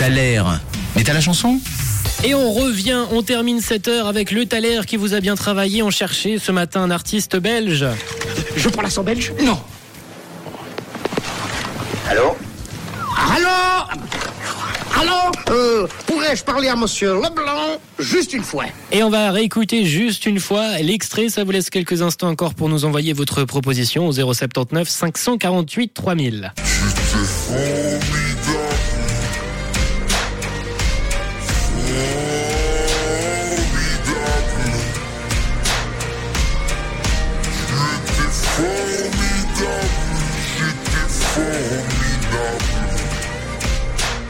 T'as l'air. Mais t'as la chanson? Et on revient, on termine cette heure avec le Thaler qui vous a bien travaillé. On cherchait ce matin un artiste belge. Je prends l'accent belge? Non. Allô? Allô? Allô? Euh, Pourrais-je parler à monsieur Leblanc? Juste une fois Et on va réécouter juste une fois l'extrait. Ça vous laisse quelques instants encore pour nous envoyer votre proposition au 079 548 3000.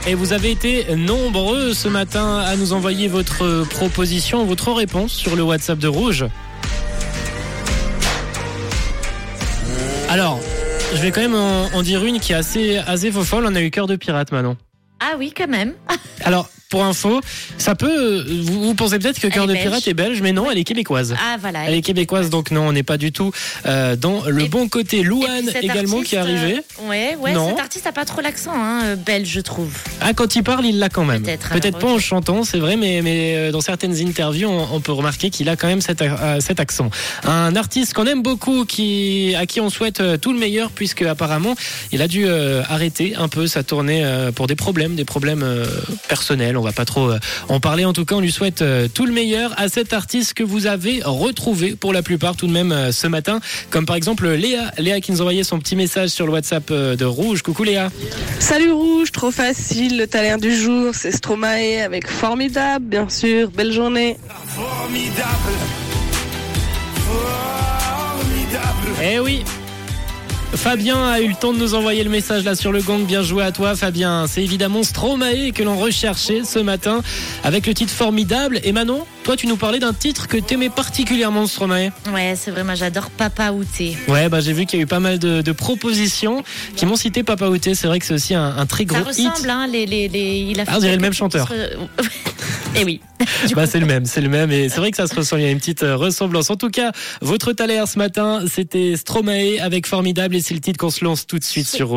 Et vous avez été nombreux ce matin à nous envoyer votre proposition, votre réponse sur le WhatsApp de Rouge. Alors, je vais quand même en, en dire une qui est assez, assez folle. On a eu cœur de pirate, Manon. Ah oui, quand même. Alors, pour info, ça peut. Vous, vous pensez peut-être que Cœur de Pirate est belge, mais non, elle est québécoise. Ah voilà. Elle est québécoise, donc non, on n'est pas du tout euh, dans le Et- bon côté. Louane également qui est arrivé. euh, ouais, ouais, Non. cet artiste a pas trop l'accent hein, euh, belge, je trouve. Ah, quand il parle, il l'a quand même. Peut-être, pas en chantant, c'est vrai, mais, mais euh, dans certaines interviews, on, on peut remarquer qu'il a quand même cet, euh, cet accent. Un artiste qu'on aime beaucoup, qui, à qui on souhaite euh, tout le meilleur, puisque apparemment, il a dû euh, arrêter un peu sa tournée euh, pour des problèmes, des problèmes euh, personnels. On va pas trop euh, en parler. En tout cas, on lui souhaite euh, tout le meilleur à cet artiste que vous avez retrouvé pour la plupart tout de même euh, ce matin, comme par exemple Léa, Léa qui nous envoyait son petit message sur le WhatsApp de Rouge. Coucou Léa. Salut Rouge, trop facile, le talent du jour, c'est Stromae avec Formidable, bien sûr, belle journée. Eh oui Fabien a eu le temps de nous envoyer le message là sur le gang. Bien joué à toi, Fabien. C'est évidemment Stromae que l'on recherchait ce matin avec le titre formidable. Et Manon, toi, tu nous parlais d'un titre que t'aimais particulièrement, Stromae. Ouais, c'est vrai, moi j'adore Papa Outé. Ouais, bah j'ai vu qu'il y a eu pas mal de, de propositions qui m'ont cité Papa Outé. C'est vrai que c'est aussi un, un très gros Ça hit. ressemble, hein, les, les, les... il a Ah, on dirait le même chanteur. petites- Eh oui. Bah c'est le même, c'est le même et c'est vrai que ça se ressemble, il y a une petite euh, ressemblance. En tout cas, votre Thaler ce matin, c'était Stromae avec Formidable et c'est le titre qu'on se lance tout de suite sur